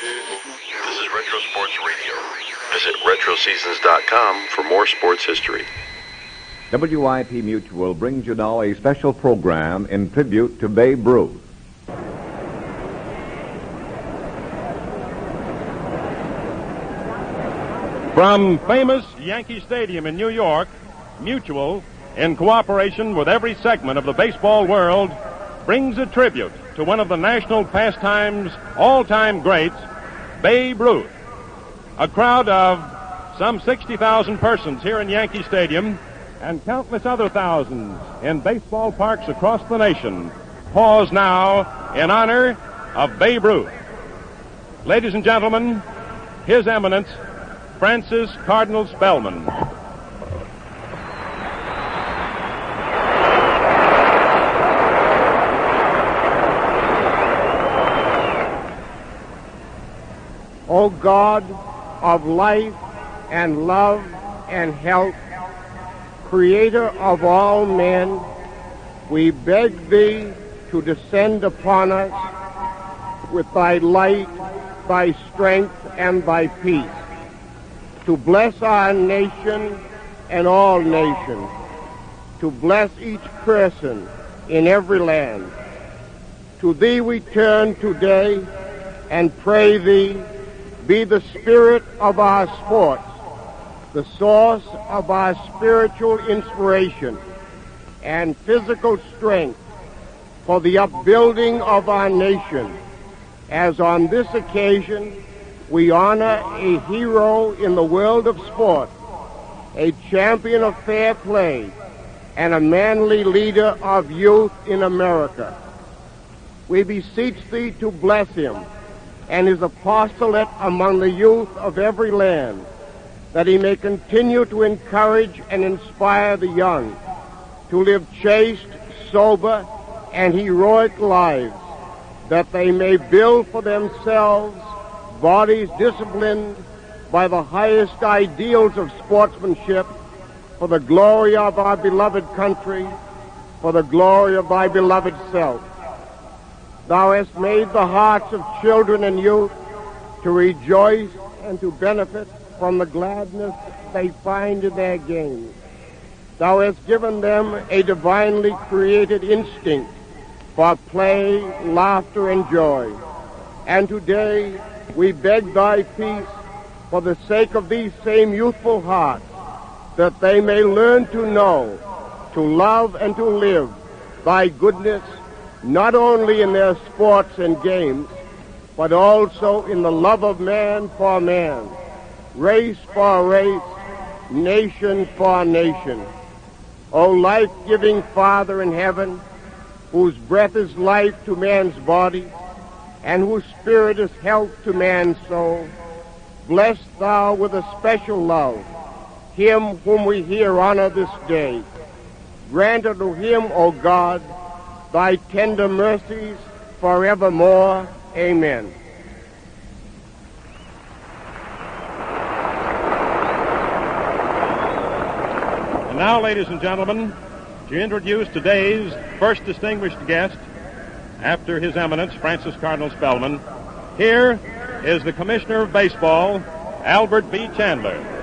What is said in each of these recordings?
This is Retro Sports Radio. Visit RetroSeasons.com for more sports history. WIP Mutual brings you now a special program in tribute to Babe Ruth. From famous Yankee Stadium in New York, Mutual, in cooperation with every segment of the baseball world, brings a tribute to one of the national pastime's all-time greats, Babe Ruth. A crowd of some 60,000 persons here in Yankee Stadium and countless other thousands in baseball parks across the nation pause now in honor of Babe Ruth. Ladies and gentlemen, His Eminence, Francis Cardinal Spellman. O God of life and love and health, creator of all men, we beg thee to descend upon us with thy light, thy strength, and thy peace, to bless our nation and all nations, to bless each person in every land. To thee we turn today and pray thee be the spirit of our sports, the source of our spiritual inspiration and physical strength for the upbuilding of our nation, as on this occasion we honor a hero in the world of sport, a champion of fair play, and a manly leader of youth in America. We beseech thee to bless him and his apostolate among the youth of every land, that he may continue to encourage and inspire the young to live chaste, sober, and heroic lives, that they may build for themselves bodies disciplined by the highest ideals of sportsmanship for the glory of our beloved country, for the glory of thy beloved self. Thou hast made the hearts of children and youth to rejoice and to benefit from the gladness they find in their games. Thou hast given them a divinely created instinct for play, laughter, and joy. And today we beg thy peace for the sake of these same youthful hearts, that they may learn to know, to love, and to live thy goodness not only in their sports and games, but also in the love of man for man, race for race, nation for nation. O life-giving Father in heaven, whose breath is life to man's body, and whose spirit is health to man's soul, bless thou with a special love him whom we here honor this day. Grant unto him, O God, thy tender mercies forevermore. Amen. And now, ladies and gentlemen, to introduce today's first distinguished guest, after His Eminence Francis Cardinal Spellman, here is the Commissioner of Baseball, Albert B. Chandler.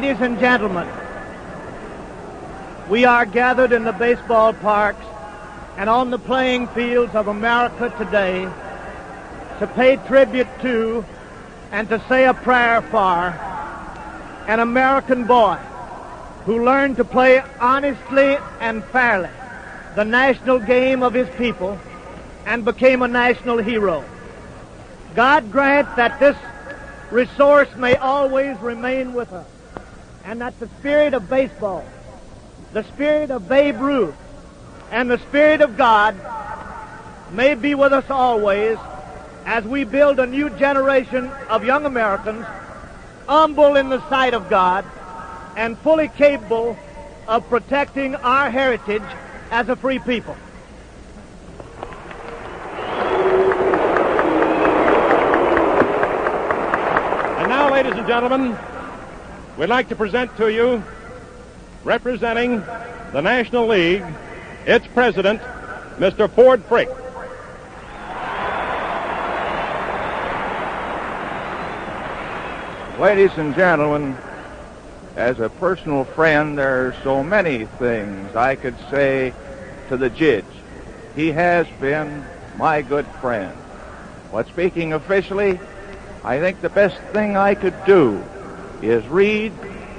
Ladies and gentlemen, we are gathered in the baseball parks and on the playing fields of America today to pay tribute to and to say a prayer for an American boy who learned to play honestly and fairly the national game of his people and became a national hero. God grant that this resource may always remain with us and that the spirit of baseball, the spirit of Babe Ruth, and the spirit of God may be with us always as we build a new generation of young Americans humble in the sight of God and fully capable of protecting our heritage as a free people. And now, ladies and gentlemen, we'd like to present to you, representing the National League, its president, Mr. Ford Frick. Ladies and gentlemen, as a personal friend, there are so many things I could say to the judge. He has been my good friend. But speaking officially, I think the best thing I could do is read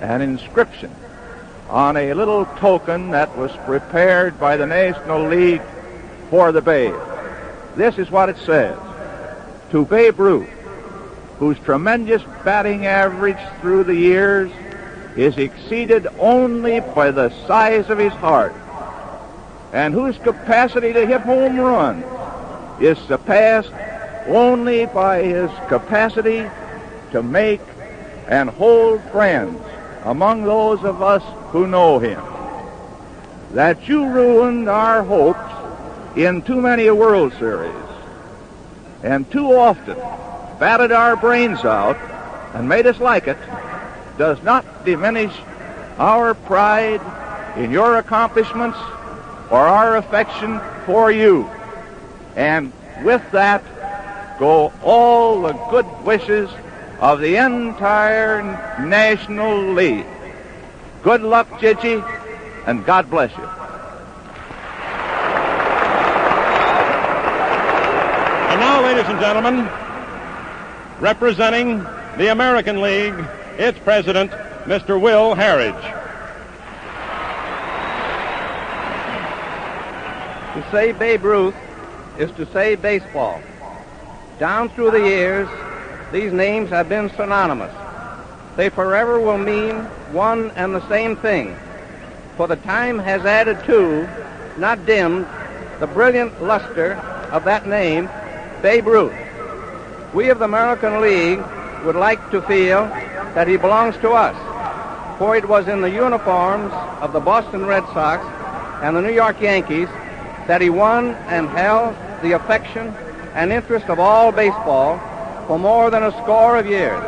an inscription on a little token that was prepared by the National League for the Babe. This is what it says. To Babe Ruth, whose tremendous batting average through the years is exceeded only by the size of his heart, and whose capacity to hit home runs is surpassed only by his capacity to make and hold friends among those of us who know him. That you ruined our hopes in too many World Series, and too often batted our brains out and made us like it, does not diminish our pride in your accomplishments or our affection for you. And with that go all the good wishes of the entire National League. Good luck, Jidge, and God bless you. And now, ladies and gentlemen, representing the American League, its president, Mr. Will Harridge. To say Babe Ruth is to say baseball. Down through the years, these names have been synonymous. They forever will mean one and the same thing, for the time has added to, not dimmed, the brilliant luster of that name, Babe Ruth. We of the American League would like to feel that he belongs to us, for it was in the uniforms of the Boston Red Sox and the New York Yankees that he won and held the affection and interest of all baseball for more than a score of years.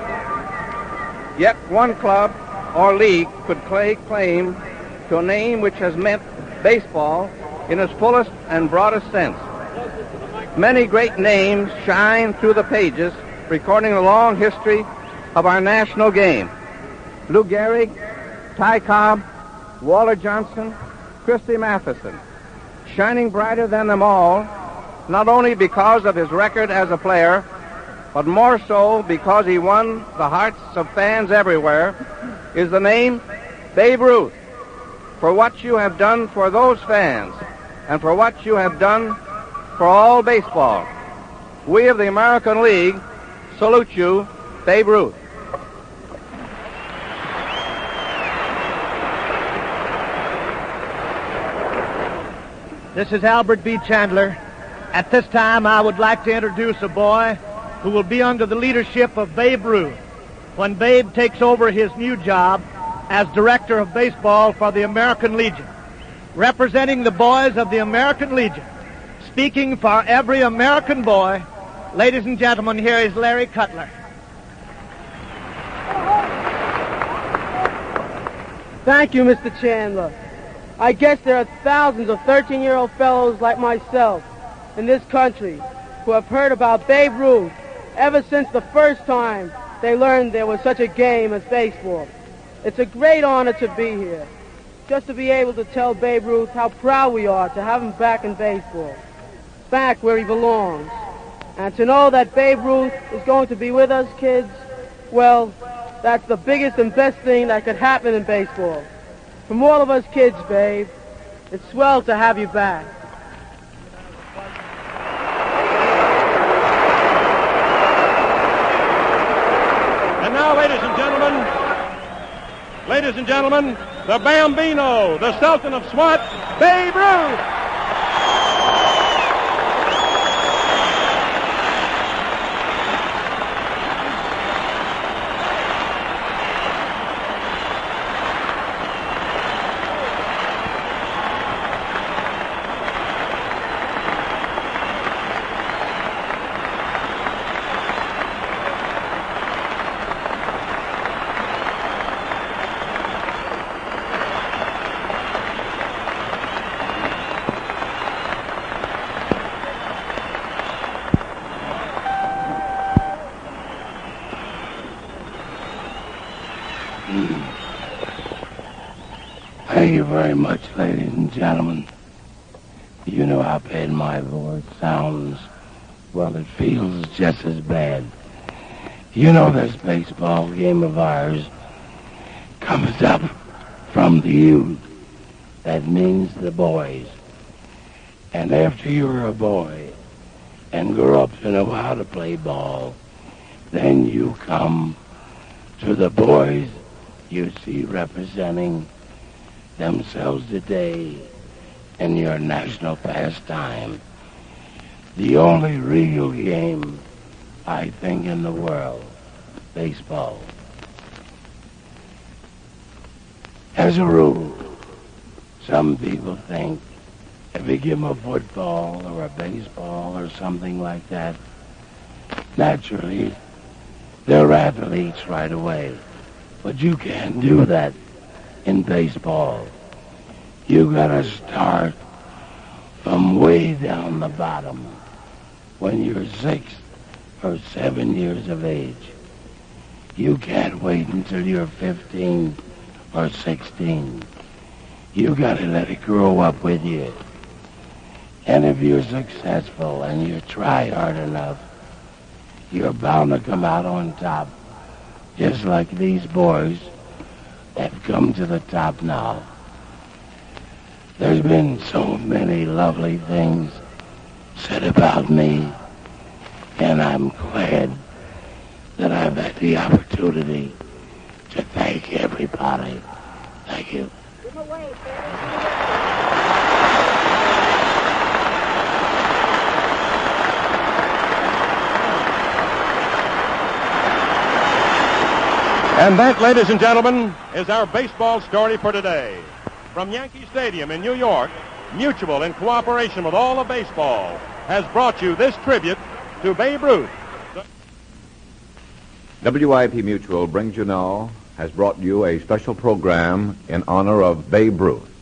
Yet one club or league could claim to a name which has meant baseball in its fullest and broadest sense. Many great names shine through the pages recording the long history of our national game. Lou Gehrig, Ty Cobb, Walter Johnson, Christy Mathewson, shining brighter than them all, not only because of his record as a player, but more so because he won the hearts of fans everywhere, is the name Babe Ruth. For what you have done for those fans, and for what you have done for all baseball. We of the American League salute you, Babe Ruth. This is Albert B. Chandler. At this time, I would like to introduce a boy who will be under the leadership of Babe Ruth when Babe takes over his new job as Director of Baseball for the American Legion. Representing the boys of the American Legion, speaking for every American boy, ladies and gentlemen, here is Larry Cutler. Thank you, Mr. Chandler. I guess there are thousands of 13-year-old fellows like myself in this country who have heard about Babe Ruth ever since the first time they learned there was such a game as baseball. It's a great honor to be here, just to be able to tell Babe Ruth how proud we are to have him back in baseball, back where he belongs. And to know that Babe Ruth is going to be with us, kids, well, that's the biggest and best thing that could happen in baseball. From all of us kids, babe, it's swell to have you back. And now, ladies and gentlemen, ladies and gentlemen, the Bambino, the Sultan of SWAT, Babe Ruth. Thank you very much, ladies and gentlemen. You know how bad my voice sounds. Well, it feels just as bad. You know this baseball game of ours comes up from the youth. That means the boys. And after you're a boy and grow up to know how to play ball, then you come to the boys you see representing themselves today in your national pastime. The only real game, I think, in the world, baseball. As a rule, some people think if you give them a football or a baseball or something like that, naturally, they're athletes right away. But you can't do that in baseball. You gotta start from way down the bottom when you're six or seven years of age. You can't wait until you're 15 or 16. You gotta let it grow up with you. And if you're successful and you try hard enough, you're bound to come out on top, just like these boys have come to the top now. There's been so many lovely things said about me, and I'm glad that I've had the opportunity to thank everybody. Thank you. And that, ladies and gentlemen, is our baseball story for today. From Yankee Stadium in New York, Mutual, in cooperation with all of baseball, has brought you this tribute to Babe Ruth. WIP Mutual brings you now, has brought you a special program in honor of Babe Ruth.